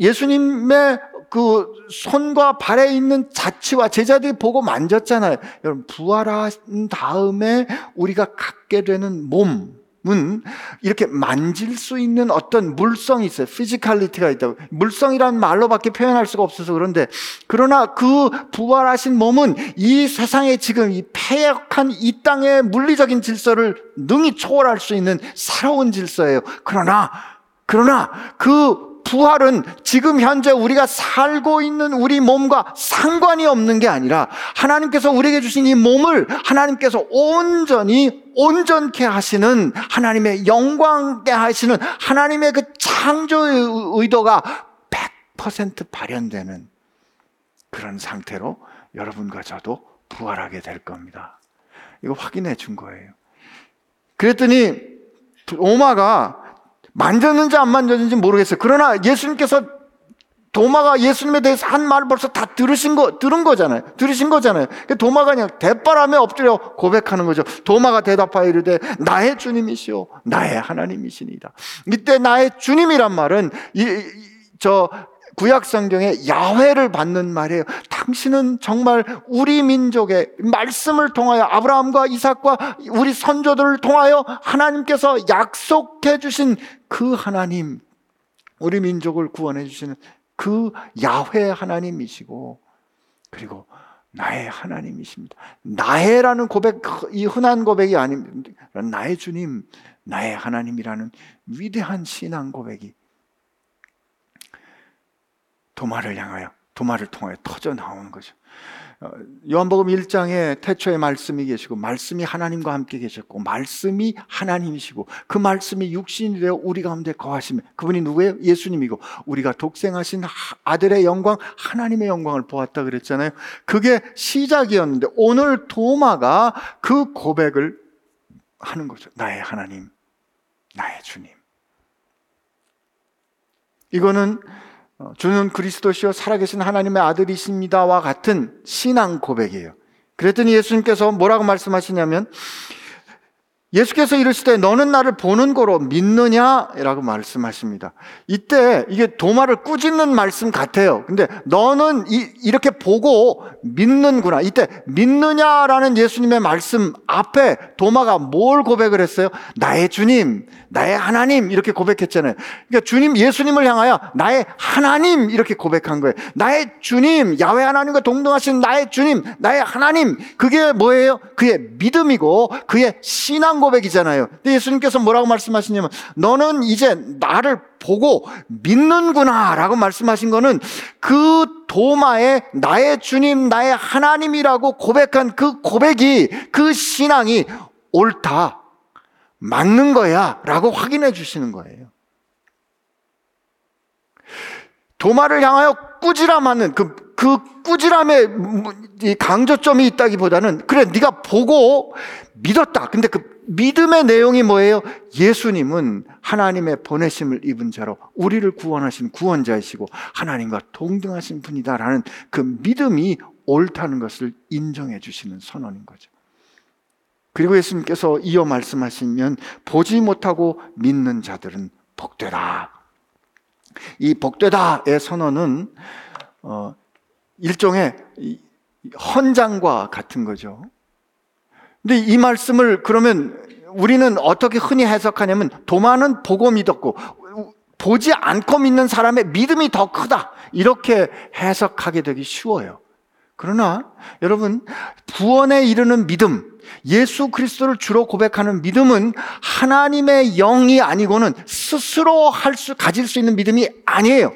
예수님의 그 손과 발에 있는 자취와 제자들이 보고 만졌잖아요. 여러분, 부활한 다음에 우리가 갖게 되는 몸, 은 이렇게 만질 수 있는 어떤 물성이 있어요. physicality가 있다고. 물성이라는 말로밖에 표현할 수가 없어서 그런데 그러나 그 부활하신 몸은 이 세상에 지금 이 폐역한 이 땅의 물리적인 질서를 능히 초월할 수 있는 새로운 질서예요. 그러나 그러나 그 부활은 지금 현재 우리가 살고 있는 우리 몸과 상관이 없는 게 아니라 하나님께서 우리에게 주신 이 몸을 하나님께서 온전히 온전케 하시는 하나님의 영광게 하시는 하나님의 그 창조의 의도가 100% 발현되는 그런 상태로 여러분과 저도 부활하게 될 겁니다. 이거 확인해 준 거예요. 그랬더니 오마가 만졌는지 안 만졌는지 모르겠어요. 그러나 예수님께서 도마가 예수님에 대해서 한 말을 벌써 다 들으신 거, 들은 거잖아요. 들으신 거잖아요. 그러니까 도마가 그냥 대바람에 엎드려 고백하는 거죠. 도마가 대답하여 이르되 나의 주님이시오. 나의 하나님이시니다. 이때 나의 주님이란 말은 이, 이, 저 구약 성경에 야훼를 받는 말이에요. 당신은 정말 우리 민족의 말씀을 통하여 아브라함과 이삭과 우리 선조들을 통하여 하나님께서 약속해 주신 그 하나님, 우리 민족을 구원해 주시는 그 야훼 하나님이시고 그리고 나의 하나님이십니다. 나의라는 고백, 이 흔한 고백이 아닙니다. 나의 주님, 나의 하나님이라는 위대한 신앙 고백이 도마를 향하여 도마를 통하여 터져 나오는 거죠. 어, 요한복음 1장에 태초에 말씀이 계시고 말씀이 하나님과 함께 계셨고 말씀이 하나님이시고 그 말씀이 육신이 되어 우리 가운데 거하시며 그분이 누구예요? 예수님이고 우리가 독생하신 아들의 영광 하나님의 영광을 보았다 그랬잖아요. 그게 시작이었는데 오늘 도마가 그 고백을 하는 거죠. 나의 하나님, 나의 주님. 이거는 어, 주는 그리스도시요 살아계신 하나님의 아들이십니다와 같은 신앙 고백이에요. 그랬더니 예수님께서 뭐라고 말씀하시냐면 예수께서 이르시되 너는 나를 보는 거로 믿느냐 라고 말씀하십니다. 이때 이게 도마를 꾸짖는 말씀 같아요. 근데 너는 이, 렇게 보고 믿는구나. 이때 믿느냐라는 예수님의 말씀 앞에 도마가 뭘 고백을 했어요? 나의 주님, 나의 하나님 이렇게 고백했잖아요. 그러니까 주님 예수님을 향하여 나의 하나님 이렇게 고백한 거예요. 나의 주님, 야외 하나님과 동등하신 나의 주님, 나의 하나님. 그게 뭐예요? 그의 믿음이고 그의 신앙 고백이잖아요. 근데 예수님께서 뭐라고 말씀하시냐면 너는 이제 나를 보고 믿는구나라고 말씀하신 거는 그 도마에 나의 주님, 나의 하나님이라고 고백한 그 고백이 그 신앙이 옳다. 맞는 거야. 라고 확인해 주시는 거예요. 도마를 향하여 꾸지람하는 그, 그 꾸지람의 강조점이 있다기보다는 그래, 네가 보고 믿었다. 근데 그 믿음의 내용이 뭐예요? 예수님은 하나님의 보내심을 입은 자로 우리를 구원하신 구원자이시고 하나님과 동등하신 분이다라는 그 믿음이 옳다는 것을 인정해 주시는 선언인 거죠. 그리고 예수님께서 이어 말씀하시면 보지 못하고 믿는 자들은 복되다. 이 복되다의 선언은 어, 일종의 헌장과 같은 거죠. 근데 이 말씀을 그러면 우리는 어떻게 흔히 해석하냐면 도마는 보고 믿었고 보지 않고 믿는 사람의 믿음이 더 크다. 이렇게 해석하게 되기 쉬워요. 그러나 여러분 구원에 이르는 믿음, 예수 그리스도를 주로 고백하는 믿음은 하나님의 영이 아니고는 스스로 할 수 가질 수 있는 믿음이 아니에요.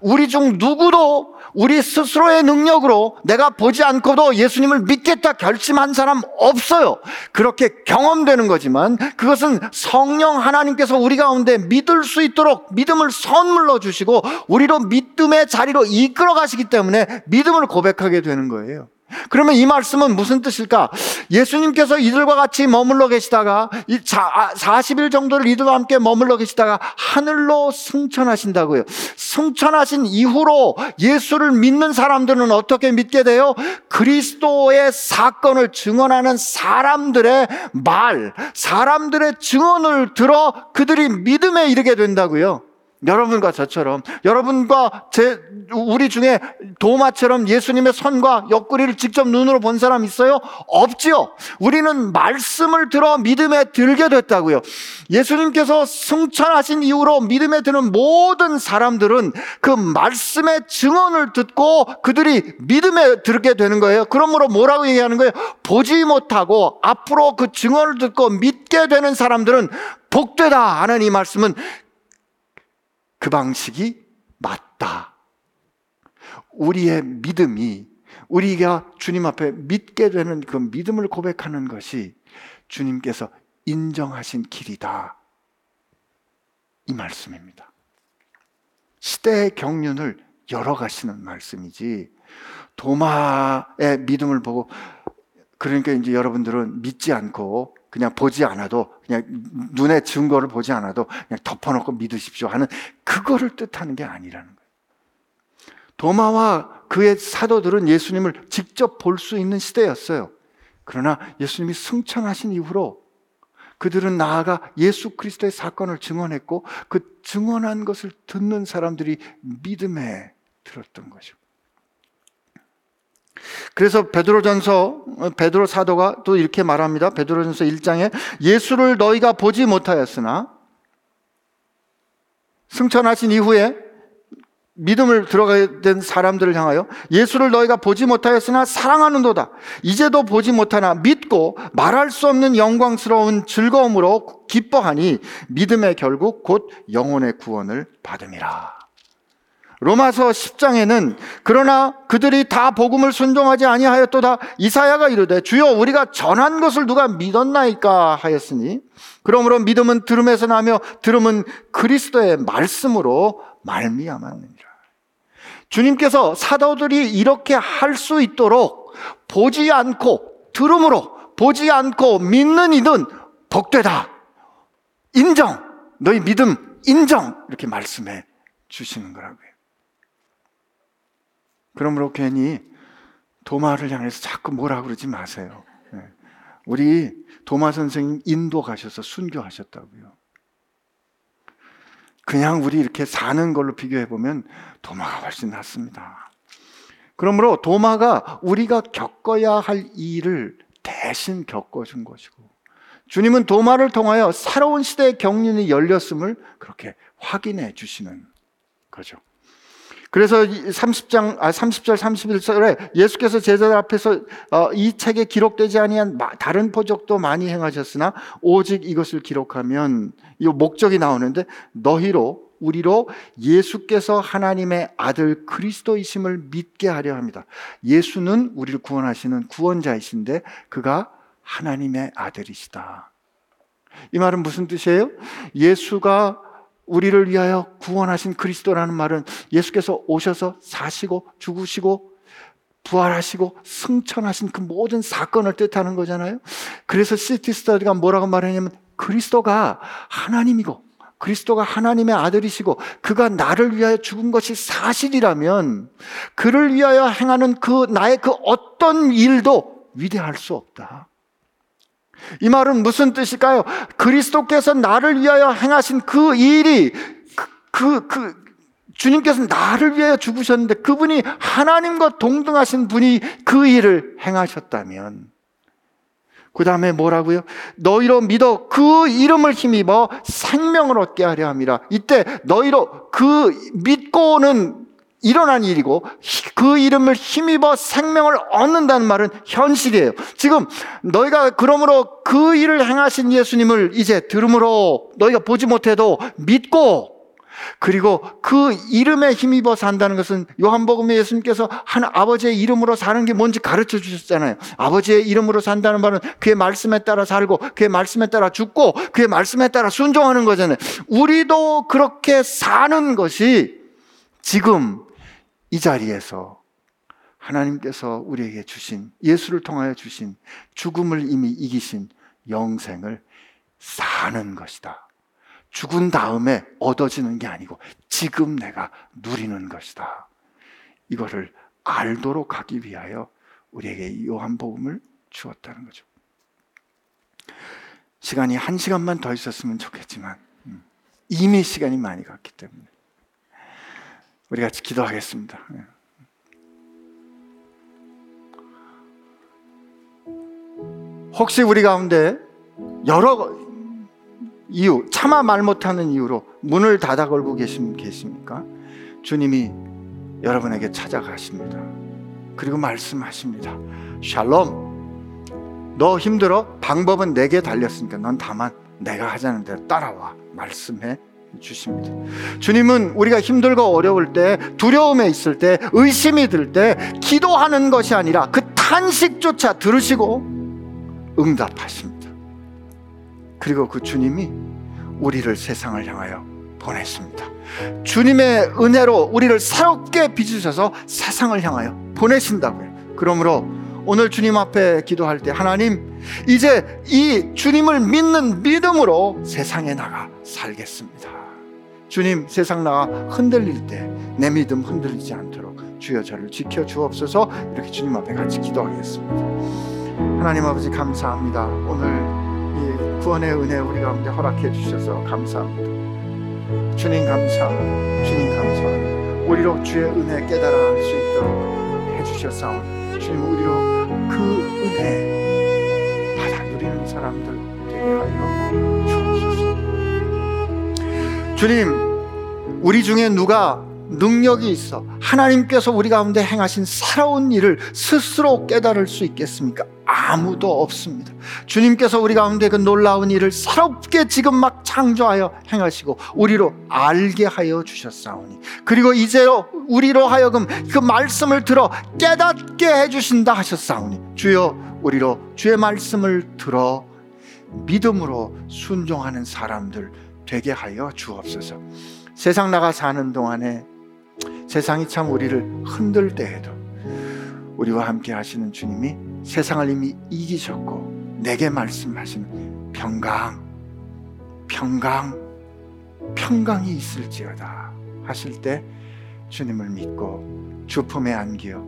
우리 중 누구도 우리 스스로의 능력으로 내가 보지 않고도 예수님을 믿겠다 결심한 사람 없어요. 그렇게 경험되는 거지만 그것은 성령 하나님께서 우리 가운데 믿을 수 있도록 믿음을 선물로 주시고 우리로 믿음의 자리로 이끌어 가시기 때문에 믿음을 고백하게 되는 거예요. 그러면 이 말씀은 무슨 뜻일까? 예수님께서 이들과 같이 머물러 계시다가 40일 아, 정도를 이들과 함께 머물러 계시다가 하늘로 승천하신다고요. 승천하신 이후로 예수를 믿는 사람들은 어떻게 믿게 돼요? 그리스도의 사건을 증언하는 사람들의 말, 사람들의 증언을 들어 그들이 믿음에 이르게 된다고요. 여러분과 저처럼 여러분과 제 우리 중에 도마처럼 예수님의 선과 옆구리를 직접 눈으로 본 사람 있어요? 없지요. 우리는 말씀을 들어 믿음에 들게 됐다고요. 예수님께서 승천하신 이후로 믿음에 드는 모든 사람들은 그 말씀의 증언을 듣고 그들이 믿음에 들게 되는 거예요. 그러므로 뭐라고 얘기하는 거예요? 보지 못하고 앞으로 그 증언을 듣고 믿게 되는 사람들은 복되다 하는 이 말씀은 그 방식이 맞다. 우리의 믿음이 우리가 주님 앞에 믿게 되는 그 믿음을 고백하는 것이 주님께서 인정하신 길이다. 이 말씀입니다. 시대의 경륜을 열어가시는 말씀이지 도마의 믿음을 보고 그러니까 이제 여러분들은 믿지 않고 그냥 보지 않아도 그냥 눈에 증거를 보지 않아도 그냥 덮어놓고 믿으십시오 하는 그거를 뜻하는 게 아니라는 거예요. 도마와 그의 사도들은 예수님을 직접 볼 수 있는 시대였어요. 그러나 예수님이 승천하신 이후로 그들은 나아가 예수 그리스도의 사건을 증언했고 그 증언한 것을 듣는 사람들이 믿음에 들었던 거죠. 그래서 베드로전서 베드로 사도가 또 이렇게 말합니다. 베드로전서 1장에 예수를 너희가 보지 못하였으나 승천하신 이후에 믿음을 들어가야 된 사람들을 향하여 예수를 너희가 보지 못하였으나 사랑하는도다. 이제도 보지 못하나 믿고 말할 수 없는 영광스러운 즐거움으로 기뻐하니 믿음의 결국 곧 영혼의 구원을 받음이라. 로마서 10장에는 그러나 그들이 다 복음을 순종하지 아니하였도다. 이사야가 이르되 주여 우리가 전한 것을 누가 믿었나이까 하였으니 그러므로 믿음은 들음에서 나며 들음은 그리스도의 말씀으로 말미암았느니라. 주님께서 사도들이 이렇게 할 수 있도록 보지 않고 들음으로 보지 않고 믿는 이는 복되다. 인정. 너희 믿음 인정. 이렇게 말씀해 주시는 거라고요 그러므로 괜히 도마를 향해서 자꾸 뭐라 그러지 마세요. 네. 우리 도마 선생님 인도 가셔서 순교하셨다고요. 그냥 우리 이렇게 사는 걸로 비교해 보면 도마가 훨씬 낫습니다. 그러므로 도마가 우리가 겪어야 할 일을 대신 겪어준 것이고, 주님은 도마를 통하여 새로운 시대의 경륜이 열렸음을 그렇게 확인해 주시는 거죠. 그래서 30장 아 30절 31절에 예수께서 제자들 앞에서 어, 이 책에 기록되지 아니한 다른 표적도 많이 행하셨으나 오직 이것을 기록하면 이 목적이 나오는데 너희로 우리로 예수께서 하나님의 아들 그리스도이심을 믿게 하려 합니다. 예수는 우리를 구원하시는 구원자이신데 그가 하나님의 아들이시다. 이 말은 무슨 뜻이에요? 예수가 우리를 위하여 구원하신 그리스도라는 말은 예수께서 오셔서 사시고 죽으시고 부활하시고 승천하신 그 모든 사건을 뜻하는 거잖아요. 그래서 시티 스터디가 뭐라고 말하냐면 그리스도가 하나님이고 그리스도가 하나님의 아들이시고 그가 나를 위하여 죽은 것이 사실이라면 그를 위하여 행하는 그 나의 그 어떤 일도 위대할 수 없다. 이 말은 무슨 뜻일까요? 그리스도께서 나를 위하여 행하신 그 일이 그, 그, 그 주님께서 나를 위하여 죽으셨는데 그분이 하나님과 동등하신 분이 그 일을 행하셨다면 그 다음에 뭐라고요? 너희로 믿어 그 이름을 힘입어 생명을 얻게 하려 함이라. 이때 너희로 그 믿고는 일어난 일이고 그 이름을 힘입어 생명을 얻는다는 말은 현실이에요. 지금 너희가 그러므로 그 일을 행하신 예수님을 이제 들음으로 너희가 보지 못해도 믿고 그리고 그 이름에 힘입어 산다는 것은 요한복음에 예수님께서 한 아버지의 이름으로 사는 게 뭔지 가르쳐 주셨잖아요. 아버지의 이름으로 산다는 말은 그의 말씀에 따라 살고 그의 말씀에 따라 죽고 그의 말씀에 따라 순종하는 거잖아요. 우리도 그렇게 사는 것이 지금 이 자리에서 하나님께서 우리에게 주신 예수를 통하여 주신 죽음을 이미 이기신 영생을 사는 것이다. 죽은 다음에 얻어지는 게 아니고 지금 내가 누리는 것이다. 이거를 알도록 하기 위하여 우리에게 요한복음을 주었다는 거죠. 시간이 한 시간만 더 있었으면 좋겠지만 음, 이미 시간이 많이 갔기 때문에 우리 같이 기도하겠습니다. 예. 혹시 우리 가운데 여러 이유, 차마 말 못하는 이유로 문을 닫아 걸고 계신 계십니까? 주님이 여러분에게 찾아가십니다. 그리고 말씀하십니다. 샬롬, 너 힘들어? 방법은 내게 달렸으니까 넌 다만 내가 하자는 대로 따라와. 말씀해 주십니다. 주님은 우리가 힘들고 어려울 때, 두려움에 있을 때, 의심이 들 때, 기도하는 것이 아니라 그 탄식조차 들으시고 응답하십니다. 그리고 그 주님이 우리를 세상을 향하여 보냈습니다. 주님의 은혜로 우리를 새롭게 빚으셔서 세상을 향하여 보내신다고요. 그러므로 오늘 주님 앞에 기도할 때 하나님 이제 이 주님을 믿는 믿음으로 세상에 나가 살겠습니다. 주님 세상 나가 흔들릴 때 내 믿음 흔들리지 않도록 주여 저를 지켜 주옵소서 이렇게 주님 앞에 같이 기도하겠습니다. 하나님 아버지 감사합니다. 오늘 이 구원의 은혜 우리 가운데 허락해 주셔서 감사합니다. 주님 감사합니다. 주님 감사합니다. 우리로 주의 은혜 깨달아 알 수 있도록 해주셨사오니 주님 우리로 그 은혜 받아 누리는 사람들 되게 하여 주님 우리 중에 누가 능력이 있어 하나님께서 우리 가운데 행하신 새로운 일을 스스로 깨달을 수 있겠습니까? 아무도 없습니다. 주님께서 우리 가운데 그 놀라운 일을 새롭게 지금 막 창조하여 행하시고 우리로 알게 하여 주셨사오니 그리고 이제 우리로 하여금 그 말씀을 들어 깨닫게 해 주신다 하셨사오니 주여 우리로 주의 말씀을 들어 믿음으로 순종하는 사람들 되게 하여 주옵소서. 세상 나가 사는 동안에 세상이 참 우리를 흔들 때에도 우리와 함께 하시는 주님이 세상을 이미 이기셨고 내게 말씀하시는 평강, 평강, 평강이 있을지어다 하실 때 주님을 믿고 주 품에 안기어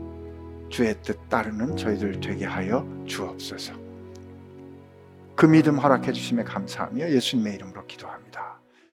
주의 뜻 따르는 저희들 되게 하여 주옵소서. 그 믿음 허락해 주심에 감사하며 예수님의 이름으로 기도합니다.